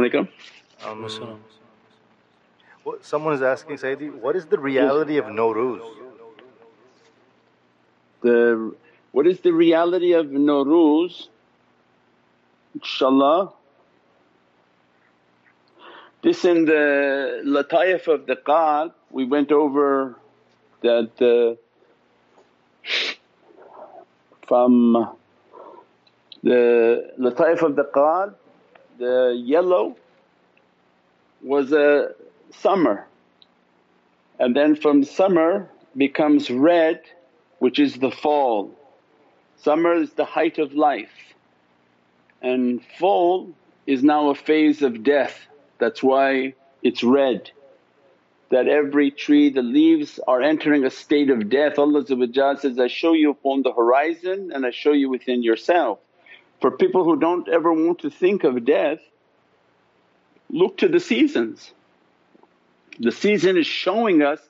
alaikum. Um, what, someone is asking Sayyidi, what is the reality of Nowruz? The, what is the reality of Nowruz? Inshallah. This in the Lataif of the Qalb we went over that uh, from the Lataif of the Qalb the yellow was a summer and then from summer becomes red which is the fall. Summer is the height of life and fall is now a phase of death that's why it's red. That every tree the leaves are entering a state of death. Allah says, I show you upon the horizon and I show you within yourself. For people who don't ever want to think of death, look to the seasons. The season is showing us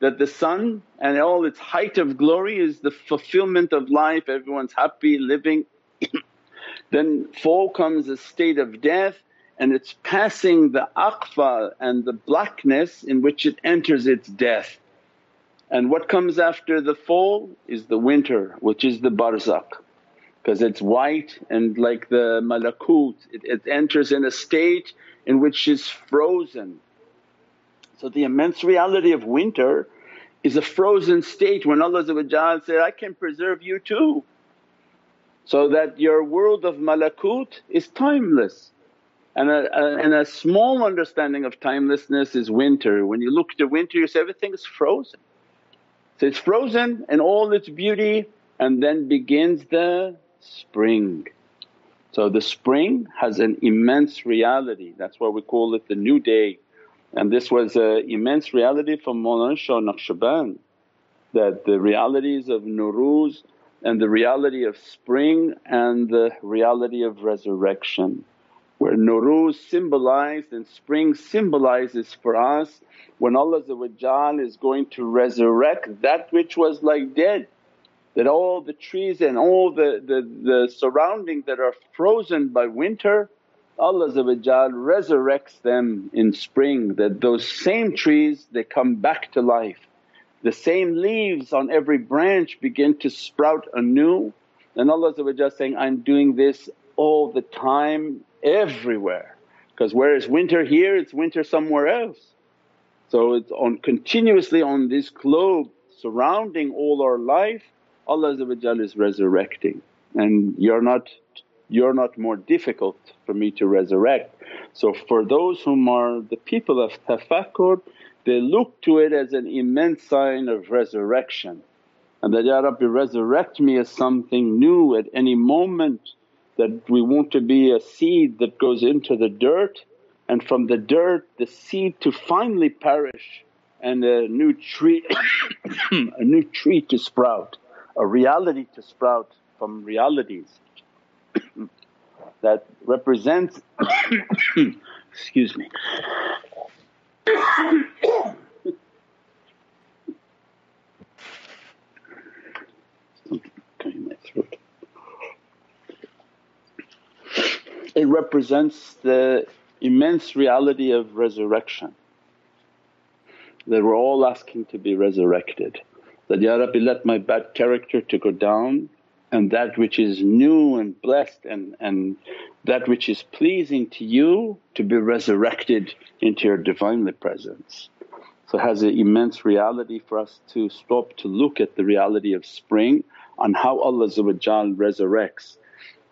that the sun and all its height of glory is the fulfillment of life, everyone's happy living. then fall comes a state of death and it's passing the aqfa and the blackness in which it enters its death. And what comes after the fall is the winter which is the barzakh because it's white and like the malakut it, it enters in a state in which it's frozen. So the immense reality of winter is a frozen state when Allah said, I can preserve you too. So that your world of malakut is timeless and a, a, and a small understanding of timelessness is winter. When you look to winter you say everything is frozen. So it's frozen in all its beauty and then begins the spring. So the spring has an immense reality that's why we call it the new day and this was an immense reality from Mawlana Shah Naqshband that the realities of Nowruz and the reality of spring and the reality of resurrection. Where Nowruz symbolized and spring symbolizes for us when Allah is going to resurrect that which was like dead that all the trees and all the, the, the surroundings that are frozen by winter Allah resurrects them in spring that those same trees they come back to life. The same leaves on every branch begin to sprout anew and Allah saying, I'm doing this all the time everywhere because whereas winter here it's winter somewhere else. So it's on continuously on this globe surrounding all our life Allah is resurrecting. And you're not you're not more difficult for me to resurrect. So for those whom are the people of tafakkur they look to it as an immense sign of resurrection. And that, Ya Rabbi resurrect me as something new at any moment that we want to be a seed that goes into the dirt and from the dirt the seed to finally perish and a new tree a new tree to sprout a reality to sprout from realities that represents excuse me It represents the immense reality of resurrection that we're all asking to be resurrected that, Ya Rabbi let my bad character to go down and that which is new and blessed and, and that which is pleasing to you to be resurrected into your Divinely Presence. So it has an immense reality for us to stop to look at the reality of spring on how Allah resurrects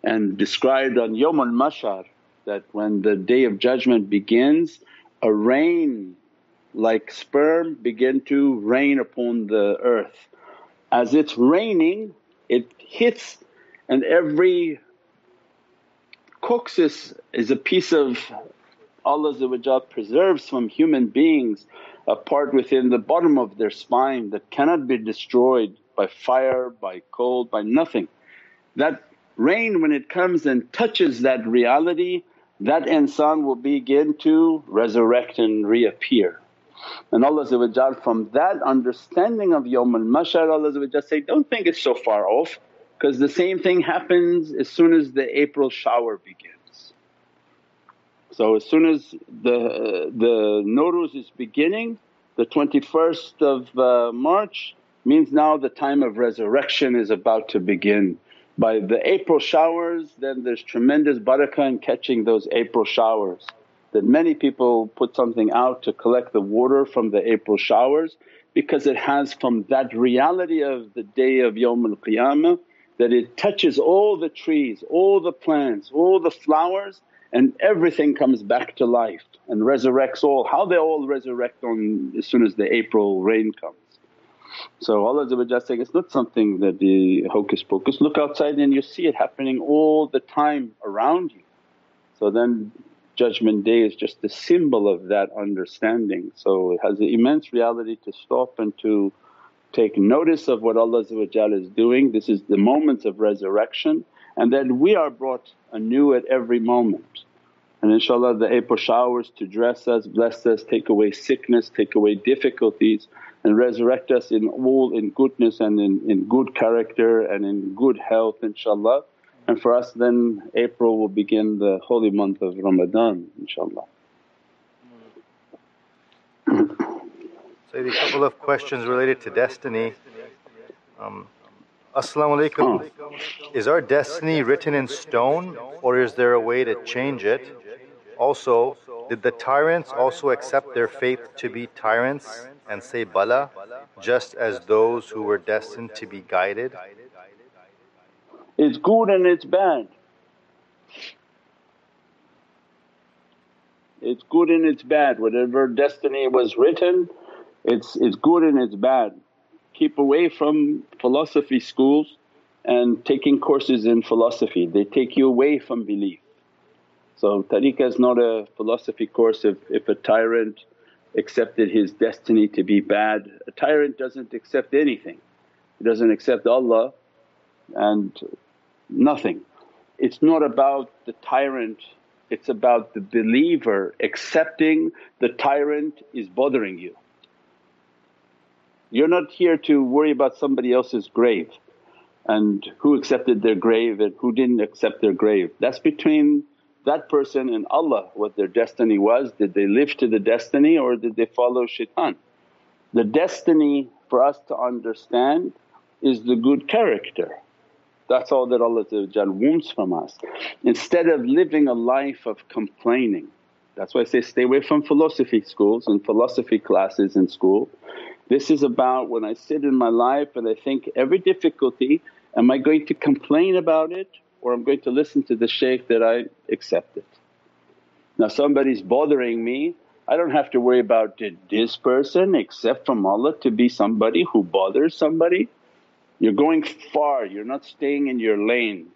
and described on Yawm al-Mahshar that when the Day of Judgment begins a rain like sperm begin to rain upon the earth. As it's raining it hits and every coccyx is a piece of Allah preserves from human beings a part within the bottom of their spine that cannot be destroyed by fire, by cold, by nothing. That rain when it comes and touches that reality that insan will begin to resurrect and reappear. And Allah from that understanding of Yawm al-Mahshar Allah say, don't think it's so far off because the same thing happens as soon as the April shower begins. So as soon as the, the Nowruz is beginning, the 21st of uh, March means now the time of resurrection is about to begin. By the April showers then there's tremendous barakah in catching those April showers that many people put something out to collect the water from the April showers because it has from that reality of the day of Yawmul Qiyamah that it touches all the trees, all the plants, all the flowers and everything comes back to life and resurrects all. How they all resurrect on as soon as the April rain comes. So Allah saying, it's not something that the hocus pocus, look outside and you see it happening all the time around you. So then Judgment Day is just the symbol of that understanding. So it has an immense reality to stop and to take notice of what Allah is doing. This is the moments of resurrection and then we are brought anew at every moment. And inshaAllah the April showers to dress us, bless us, take away sickness, take away difficulties and resurrect us in all in goodness and in, in good character and in good health inshaAllah. And for us then April will begin the holy month of Ramadan inshaAllah. So a couple of questions related to destiny. Um, As-salamu alaykum. Is our destiny written in stone or is there a way to change it? Also, did the tyrants also accept their fate to be tyrants and say bala just as those who were destined to be guided? It's good and it's bad. It's good and it's bad. Whatever destiny was written, it's, it's good and it's bad. Keep away from philosophy schools and taking courses in philosophy, they take you away from belief. So tariqah is not a philosophy course if, if a tyrant accepted his destiny to be bad. A tyrant doesn't accept anything, he doesn't accept Allah and nothing. It's not about the tyrant, it's about the believer accepting the tyrant is bothering you. You're not here to worry about somebody else's grave and who accepted their grave and who didn't accept their grave. That's between that person and Allah what their destiny was. Did they live to the destiny or did they follow shaitan? The destiny for us to understand is the good character. That's all that Allah wants from us. Instead of living a life of complaining, that's why I say stay away from philosophy schools and philosophy classes in school. This is about when I sit in my life and I think every difficulty, am I going to complain about it or I'm going to listen to the shaykh that I accept it. Now somebody's bothering me, I don't have to worry about did this person accept from Allah to be somebody who bothers somebody? You're going far, you're not staying in your lane.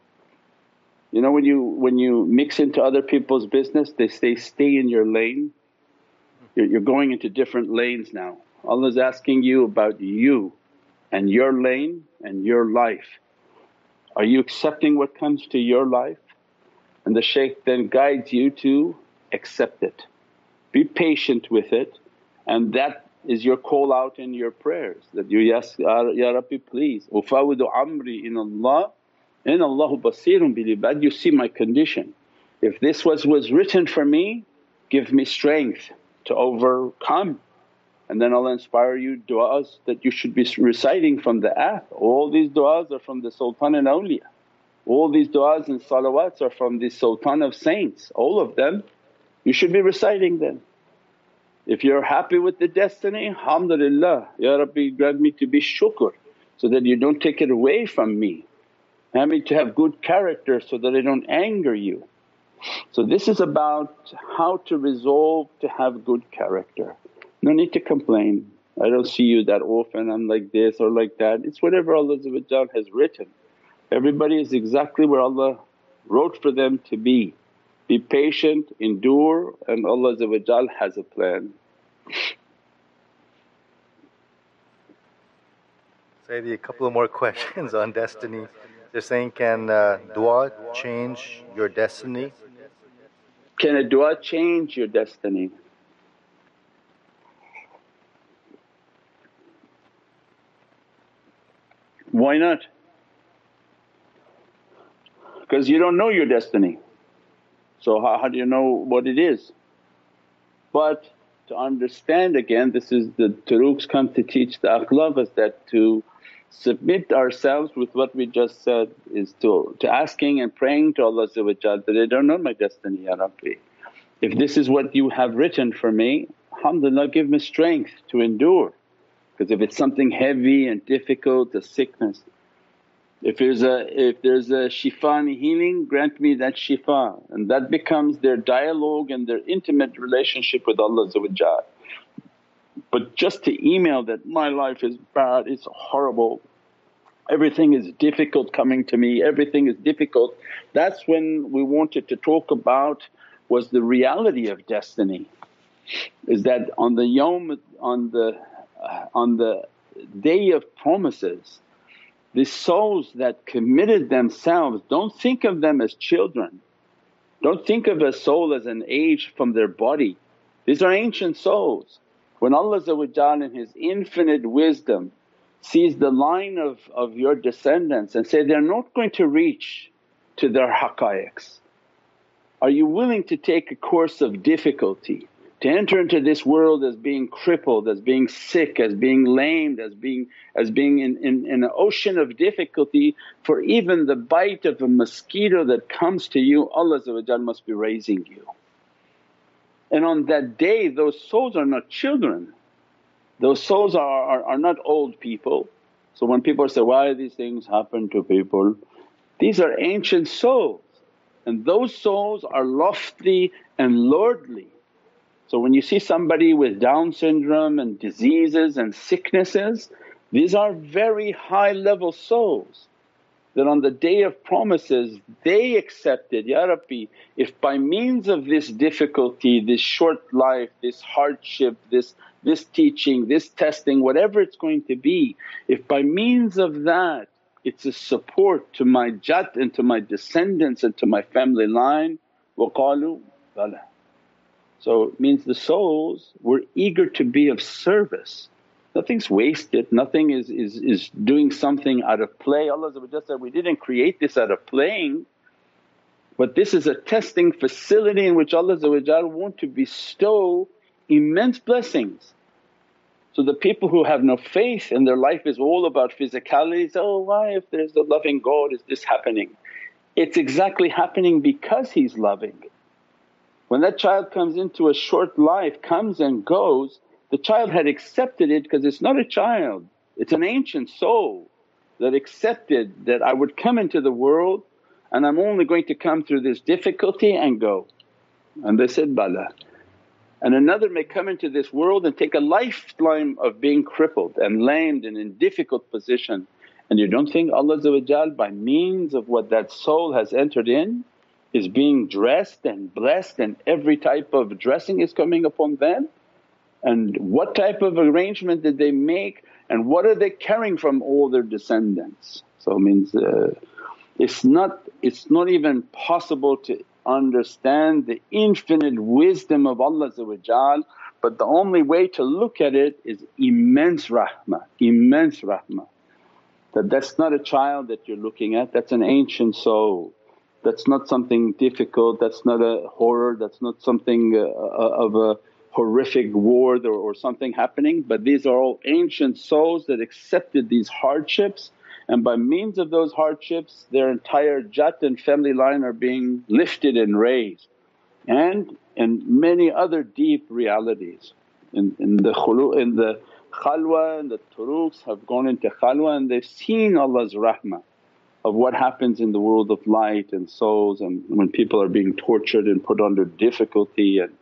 You know when you when you mix into other people's business they say, stay in your lane. You're, going into different lanes now. Allah's asking you about you and your lane and your life. Are you accepting what comes to your life? And the shaykh then guides you to accept it. Be patient with it and that is your call out in your prayers that you, yes Ya Rabbi please, ufawidu amri in Allah in Allahu basirun bil ibad, you see my condition. If this was, was written for me, give me strength to overcome and then Allah inspire you du'as that you should be reciting from the app. All these du'as are from the Sultan and awliya. All these du'as and salawats are from the Sultan of saints, all of them you should be reciting them. If you're happy with the destiny, alhamdulillah, Ya Rabbi grant me to be shukr so that you don't take it away from me. Have me to have good character so that I don't anger you. So this is about how to resolve to have good character. No need to complain, I don't see you that often, I'm like this or like that. It's whatever Allah has written. Everybody is exactly where Allah wrote for them to be. Be patient, endure and Allah has a plan. Sayyidi, a couple of more questions on destiny. They're saying, can uh, dua change your destiny? Can a dua change your destiny? Why not? Because you don't know your destiny. So how, how do you know what it is? But to understand again this is the turuqs come to teach the akhlaq is that to submit ourselves with what we just said is to, to asking and praying to Allah that I don't know my destiny Ya Rabbi. If this is what you have written for me, alhamdulillah give me strength to endure because if it's something heavy and difficult, a sickness, if there's a if there's a shifa and healing grant me that shifa. And that becomes their dialogue and their intimate relationship with Allah But just to email that, my life is bad, it's horrible, everything is difficult coming to me, everything is difficult. That's when we wanted to talk about was the reality of destiny. Is that on the yawm on the uh, on the day of promises the souls that committed themselves don't think of them as children, don't think of a soul as an age from their body. These are ancient souls. When Allah in His infinite wisdom sees the line of, of your descendants and say, they're not going to reach to their haqqaiqs. Are you willing to take a course of difficulty to enter into this world as being crippled, as being sick, as being lamed, as being as being in, in, in, an ocean of difficulty for even the bite of a mosquito that comes to you Allah must be raising you. And on that day those souls are not children, those souls are, are, are not old people. So when people say, why these things happen to people? These are ancient souls and those souls are lofty and lordly so when you see somebody with Down syndrome and diseases and sicknesses, these are very high level souls that on the day of promises they accepted, Ya Rabbi if by means of this difficulty, this short life, this hardship, this, this teaching, this testing, whatever it's going to be, if by means of that it's a support to my jat and to my descendants and to my family line, waqalu bala. So it means the souls were eager to be of service. Nothing's wasted, nothing is, is, is doing something out of play. Allah said, we didn't create this out of playing but this is a testing facility in which Allah want to bestow immense blessings. So the people who have no faith and their life is all about physicalities, oh why if there's a loving God is this happening? It's exactly happening because He's loving. When that child comes into a short life, comes and goes, the child had accepted it because it's not a child, it's an ancient soul that accepted that I would come into the world and I'm only going to come through this difficulty and go. And they said, Bala. And another may come into this world and take a lifetime of being crippled and lamed and in difficult position and you don't think Allah by means of what that soul has entered in is being dressed and blessed and every type of dressing is coming upon them. And what type of arrangement did they make and what are they carrying from all their descendants? So it means uh, it's not it's not even possible to understand the infinite wisdom of Allah but the only way to look at it is immense rahmah, immense rahmah. That that's not a child that you're looking at, that's an ancient soul that's not something difficult, that's not a horror, that's not something uh, uh, of a horrific war or, or something happening but these are all ancient souls that accepted these hardships and by means of those hardships their entire jat and family line are being lifted and raised and in many other deep realities. In, in the khulu, in the khalwa and the turuqs have gone into khalwa and they've seen Allah's rahmah of what happens in the world of light and souls and when people are being tortured and put under difficulty and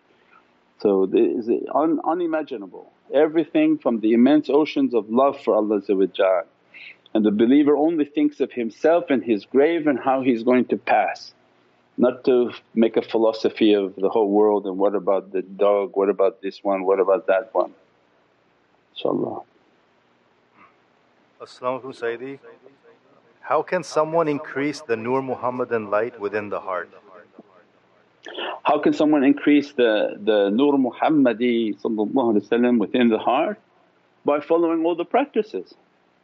so it's un, unimaginable. Everything from the immense oceans of love for Allah and the believer only thinks of himself and his grave and how he's going to pass. Not to make a philosophy of the whole world and what about the dog, what about this one, what about that one, inshaAllah. Alaykum Sayyidi. How can someone increase the Nur Muhammadan light within the heart? How can someone increase the, the Nur Muhammadi within the heart? By following all the practices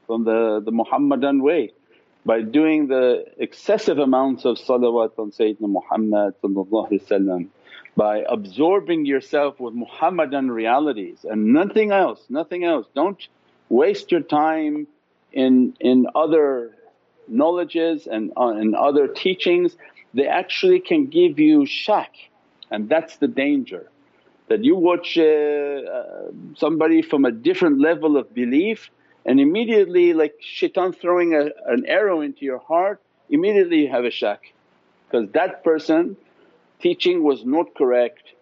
from the, the Muhammadan way. by doing the excessive amounts of salawat on Sayyidina Muhammad by absorbing yourself with Muhammadan realities and nothing else, nothing else. Don't waste your time in, in other knowledges and, uh, and other teachings. They actually can give you shak and that's the danger. That you watch uh, uh, somebody from a different level of belief and immediately like shaitan throwing a, an arrow into your heart immediately you have a shak because that person teaching was not correct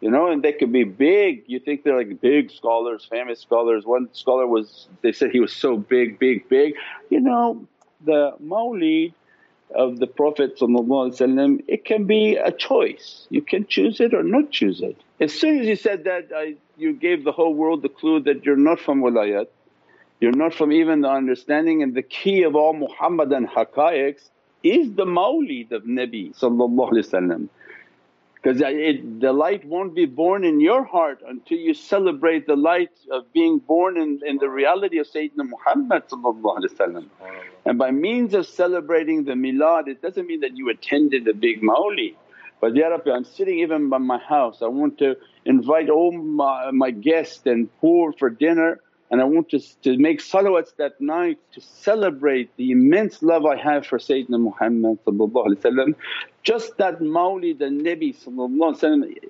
you know and they could be big. You think they're like big scholars famous scholars. One scholar was they said he was so big big big. You know the mawlid of the Prophet it can be a choice. You can choose it or not choose it. As soon as you said that I, you gave the whole world the clue that you're not from wilayat. You're not from even the understanding. And the key of all Muhammadan haqqaiqs is the mawlid of Nabi because the light won't be born in your heart until you celebrate the light of being born in, in the reality of Sayyidina Muhammad And by means of celebrating the milad it doesn't mean that you attended a big mawlid but, Ya Rabbi I'm sitting even by my house, I want to invite all my, my guests and pour for dinner and I want to, to make salawats that night to celebrate the immense love I have for Sayyidina Muhammad Just that mawlid and Nabi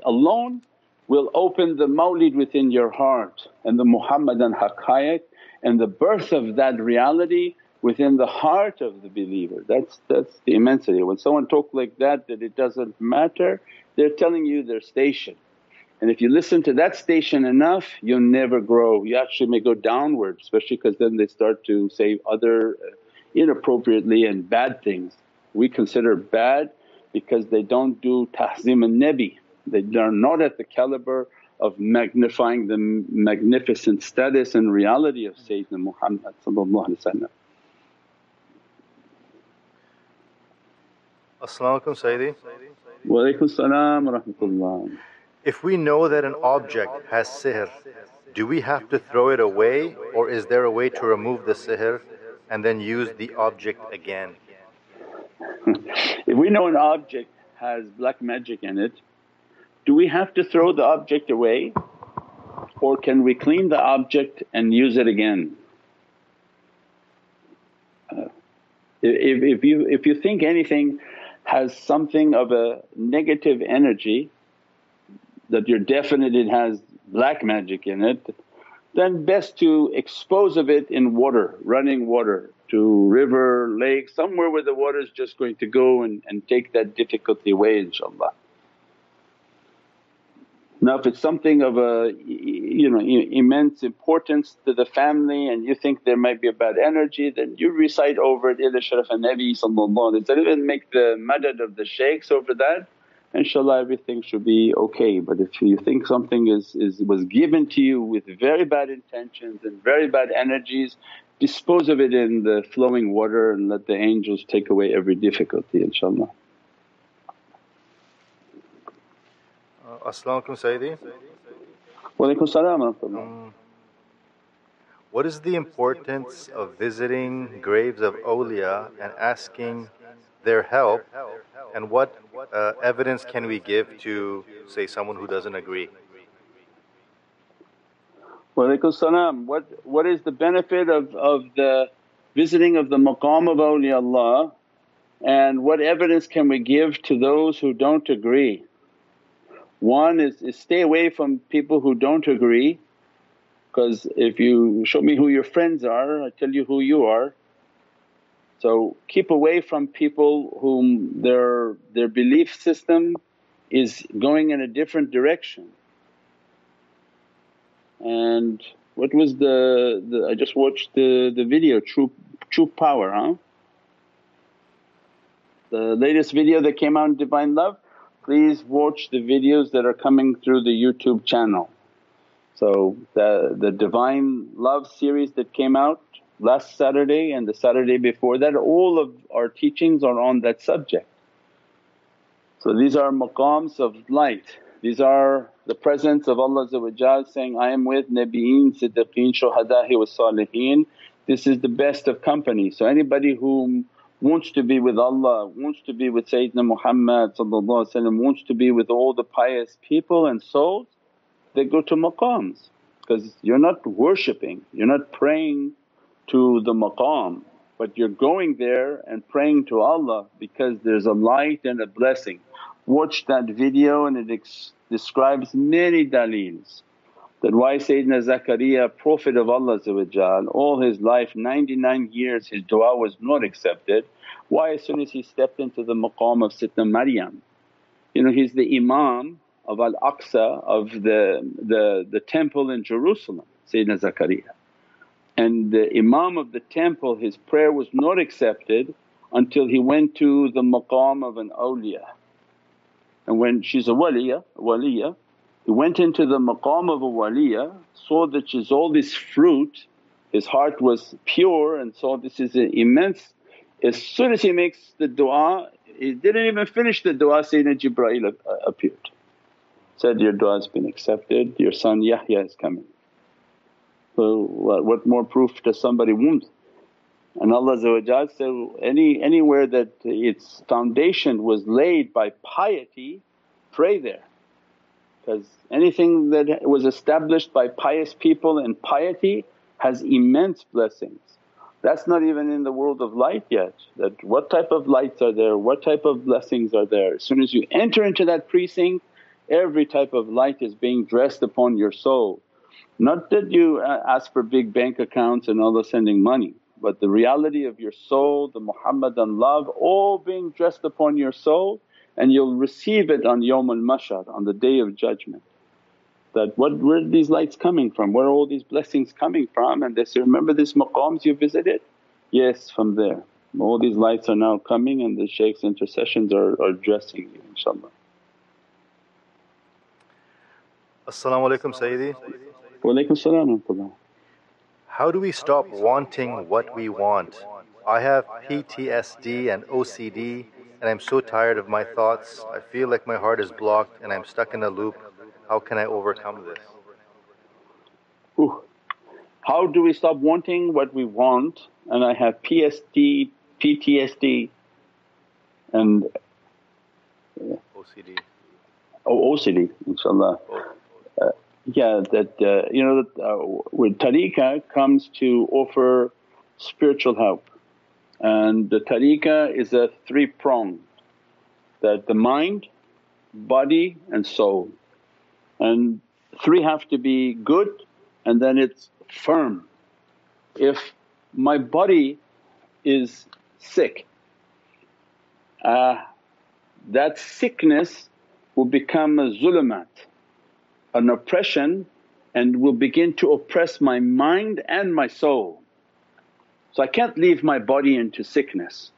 alone will open the mawlid within your heart and the Muhammadan haqqaiq and the birth of that reality within the heart of the believer. That's, that's the immensity. When someone talk like that, that it doesn't matter, they're telling you their station. And if you listen to that station enough you'll never grow, you actually may go downward especially because then they start to say other uh, inappropriately and bad things. We consider bad because they don't do tahzim al-nabi, they are not at the caliber of magnifying the magnificent status and reality of Sayyidina Muhammad As-salamu alaykum Sayyidi. Wa alaykum salam wa rahmatullah. If we know that an object has sihr, do we have to throw it away or is there a way to remove the sihr and then use the object again? if we know an object has black magic in it, do we have to throw the object away or can we clean the object and use it again? Uh, if, if, you, if you think anything has something of a negative energy that you're definite it has black magic in it, then best to expose of it in water, running water to river, lake, somewhere where the water is just going to go and, and take that difficulty away inshaAllah. Now if it's something of a you know immense importance to the family and you think there might be a bad energy then you recite over it, ila sharaf nabi and make the madad of the shaykhs over that inshaAllah everything should be okay. But if you think something is, is was given to you with very bad intentions and very bad energies, dispose of it in the flowing water and let the angels take away every difficulty inshaAllah. Uh, As-salamu alaykum Sayyidi. Wa alaykum salam um, What is the importance of visiting graves of awliya and asking their help and what uh, evidence can we give to say someone who doesn't agree? Walaikum salam. What, what is the benefit of, of the visiting of the maqam of awliyaullah and what evidence can we give to those who don't agree? One is, is stay away from people who don't agree because if you show me who your friends are I tell you who you are so keep away from people whom their, their belief system is going in a different direction. And what was the, the I just watched the, the video True, True Power huh? The latest video that came out in Divine Love, please watch the videos that are coming through the YouTube channel. So the, the Divine Love series that came out last Saturday and the Saturday before that all of our teachings are on that subject. So these are maqams of light, these are the presence of Allah saying, I am with Nabiyeen, Siddiqeen, Shuhada'i wa Saliheen. This is the best of company. So anybody who wants to be with Allah, wants to be with Sayyidina Muhammad wants to be with all the pious people and souls, they go to maqams because you're not worshipping, you're not praying to the maqam but you're going there and praying to Allah because there's a light and a blessing. Watch that video and it ex- describes many daleels that why Sayyidina Zakaria Prophet of Allah all his life 99 years his du'a was not accepted. Why as soon as he stepped into the maqam of Sitna Maryam, you know he's the Imam of Al-Aqsa of the, the, the temple in Jerusalem Sayyidina Zakaria. And the Imam of the temple his prayer was not accepted until he went to the maqam of an awliya. And when she's a waliya, waliya he went into the maqam of a waliya, saw that she's all this fruit, his heart was pure and saw this is immense. As soon as he makes the du'a, he didn't even finish the du'a Sayyidina Jibreel appeared. Said, your du'a has been accepted, your son Yahya is coming. So what more proof does somebody want? And Allah said, any, anywhere that its foundation was laid by piety, pray there. Because anything that was established by pious people and piety has immense blessings. That's not even in the world of light yet, that what type of lights are there, what type of blessings are there. As soon as you enter into that precinct, every type of light is being dressed upon your soul. Not that you uh, ask for big bank accounts and Allah sending money but the reality of your soul, the Muhammadan love all being dressed upon your soul and you'll receive it on Yawm al on the Day of Judgment. That what where are these lights coming from? Where are all these blessings coming from? And they say, remember these maqams you visited? Yes, from there. All these lights are now coming and the shaykh's intercessions are, are dressing you inshaAllah. As-salamu alaykum Sayyidi. Salam How do we stop wanting what we want? I have PTSD and OCD and I'm so tired of my thoughts. I feel like my heart is blocked and I'm stuck in a loop. How can I overcome this? Ooh. How do we stop wanting what we want? And I have PSD, PTSD and OCD. Oh, OCD, inshaAllah. Oh. Yeah, that uh, you know that uh, with tariqah comes to offer spiritual help and the tariqah is a three pronged that the mind, body and soul. And three have to be good and then it's firm. If my body is sick, uh, that sickness will become a zulumat, an oppression and will begin to oppress my mind and my soul. So I can't leave my body into sickness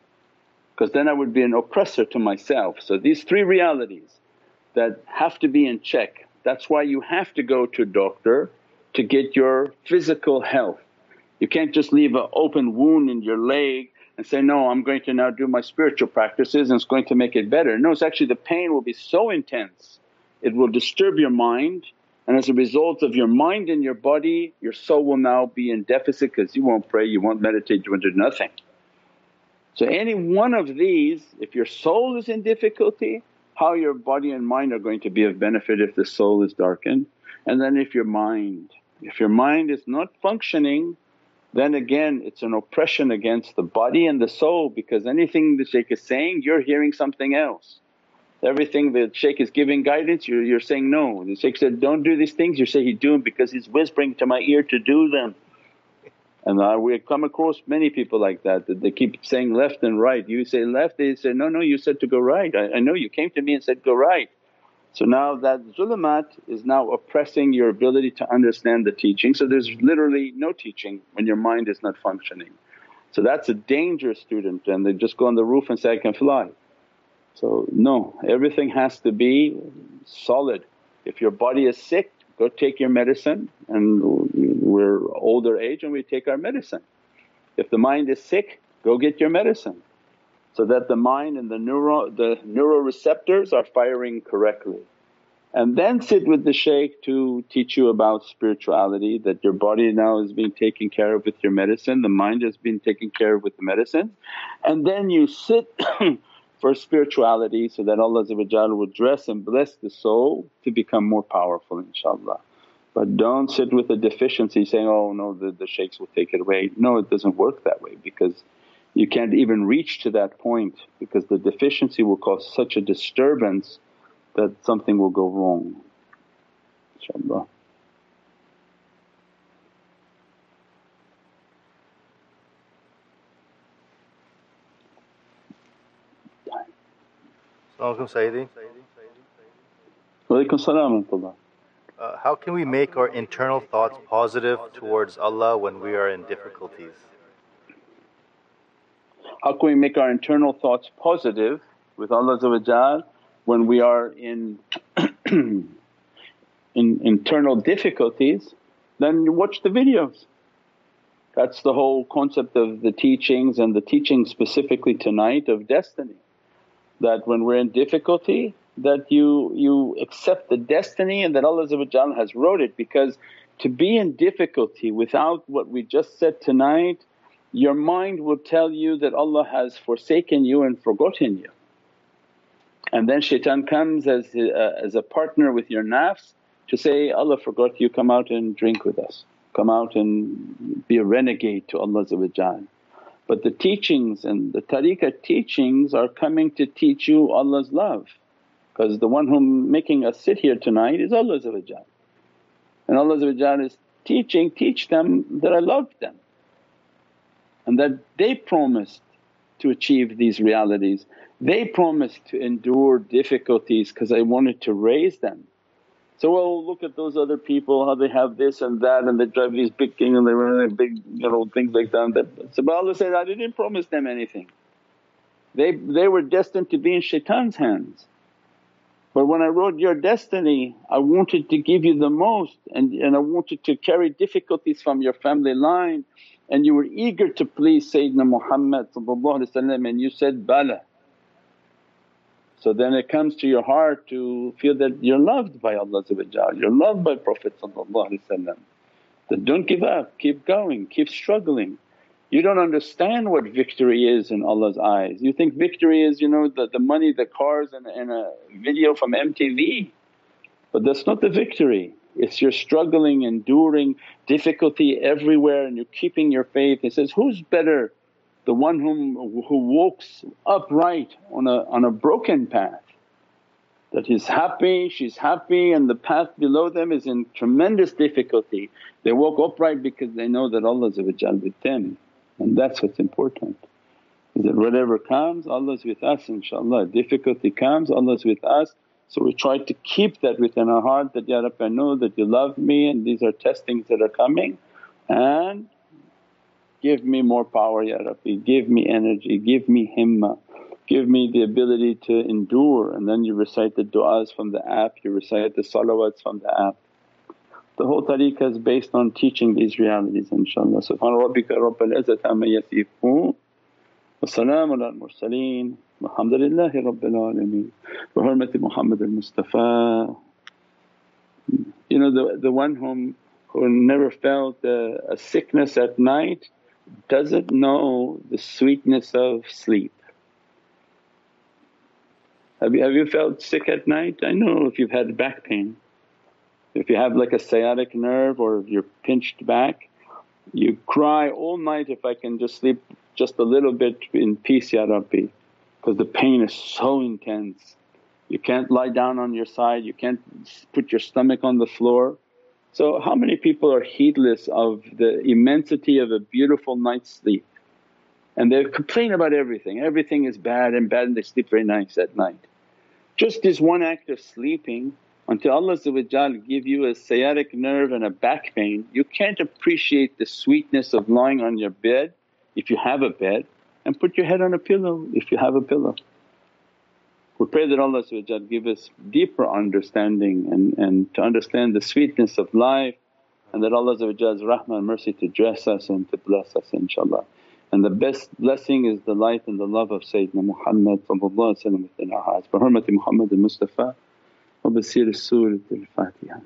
because then I would be an oppressor to myself. So these three realities that have to be in check. That's why you have to go to a doctor to get your physical health. You can't just leave an open wound in your leg and say, no I'm going to now do my spiritual practices and it's going to make it better. No it's actually the pain will be so intense, it will disturb your mind and as a result of your mind and your body, your soul will now be in deficit because you won't pray, you won't meditate, you won't do nothing. So any one of these, if your soul is in difficulty, how your body and mind are going to be of benefit if the soul is darkened. And then if your mind, if your mind is not functioning then again it's an oppression against the body and the soul because anything the shaykh is saying you're hearing something else. Everything the shaykh is giving guidance you're, you're saying no. The shaykh said, don't do these things, you say he's doing because he's whispering to my ear to do them. And uh, we come across many people like that, that they keep saying left and right. You say left, they say, no, no you said to go right, I, I know you came to me and said go right. So now that zulumat is now oppressing your ability to understand the teaching. So there's literally no teaching when your mind is not functioning. So that's a dangerous student and they just go on the roof and say, I can fly. So no, everything has to be solid. If your body is sick, go take your medicine and we're older age and we take our medicine. If the mind is sick, go get your medicine so that the mind and the neuro, the neuroreceptors are firing correctly. and then sit with the shaykh to teach you about spirituality that your body now is being taken care of with your medicine, the mind has been taken care of with the medicine. And then you sit for spirituality so that Allah will dress and bless the soul to become more powerful inshaAllah. But don't sit with a deficiency saying, oh no the, the shaykhs will take it away. No it doesn't work that way because you can't even reach to that point because the deficiency will cause such a disturbance that something will go wrong inshaAllah. Sayyidi. Walaykum salam uh, How can we make our internal thoughts positive towards Allah when we are in difficulties? How can we make our internal thoughts positive with Allah when we are in, in internal difficulties? Then watch the videos. That's the whole concept of the teachings and the teaching specifically tonight of destiny. That when we're in difficulty that you, you accept the destiny and that Allah has wrote it. Because to be in difficulty without what we just said tonight your mind will tell you that Allah has forsaken you and forgotten you. And then shaitan comes as a, uh, as a partner with your nafs to say, Allah forgot you, come out and drink with us, come out and be a renegade to Allah But the teachings and the tariqah teachings are coming to teach you Allah's love because the one whom making us sit here tonight is Allah and Allah is teaching, teach them that I love them and that they promised to achieve these realities. They promised to endure difficulties because I wanted to raise them. So, well look at those other people how they have this and that and they drive these big things and they run big you know things like that. So but Allah said, I didn't promise them anything. They, they were destined to be in shaitan's hands. But when I wrote your destiny I wanted to give you the most and, and I wanted to carry difficulties from your family line and you were eager to please Sayyidina Muhammad and you said, Bala. So then it comes to your heart to feel that you're loved by Allah you're loved by Prophet Then don't give up, keep going, keep struggling. You don't understand what victory is in Allah's eyes. You think victory is you know the, the money, the cars and, and a video from MTV but that's not the victory. It's you're struggling, enduring difficulty everywhere and you're keeping your faith. He says, who's better? The one whom who walks upright on a, on a broken path that he's happy, she's happy and the path below them is in tremendous difficulty. They walk upright because they know that Allah's with them and that's what's important. Is that whatever comes Allah's with us inshaAllah, difficulty comes Allah's with us so we try to keep that within our heart that, Ya Rabbi I know that you love me and these are testings that are coming and give me more power Ya Rabbi, give me energy, give me himmah, give me the ability to endure. And then you recite the du'as from the app, you recite the salawats from the app. The whole tariqah is based on teaching these realities inshaAllah. Subhana rabbika rabbil izzati amma yasifoon wa salaamun al mursaleen Alhamdulillahi Rabbil Alameen. Bi hurmati Muhammad al-Mustafa. You know the, the one whom who never felt a, a sickness at night doesn't know the sweetness of sleep. Have you, have you felt sick at night? I know if you've had back pain. If you have like a sciatic nerve or you're pinched back, you cry all night, if I can just sleep just a little bit in peace Ya Rabbi because the pain is so intense. You can't lie down on your side, you can't put your stomach on the floor. So how many people are heedless of the immensity of a beautiful night's sleep and they complain about everything, everything is bad and bad and they sleep very nice at night. Just this one act of sleeping until Allah give you a sciatic nerve and a back pain, you can't appreciate the sweetness of lying on your bed if you have a bed and put your head on a pillow if you have a pillow. We pray that Allah give us deeper understanding and, and to understand the sweetness of life and that Allah's rahmah and mercy to dress us and to bless us inshaAllah. And the best blessing is the light and the love of Sayyidina Muhammad within our hearts. Bi hurmati Muhammad al Mustafa wa bi siri Surat al Fatiha.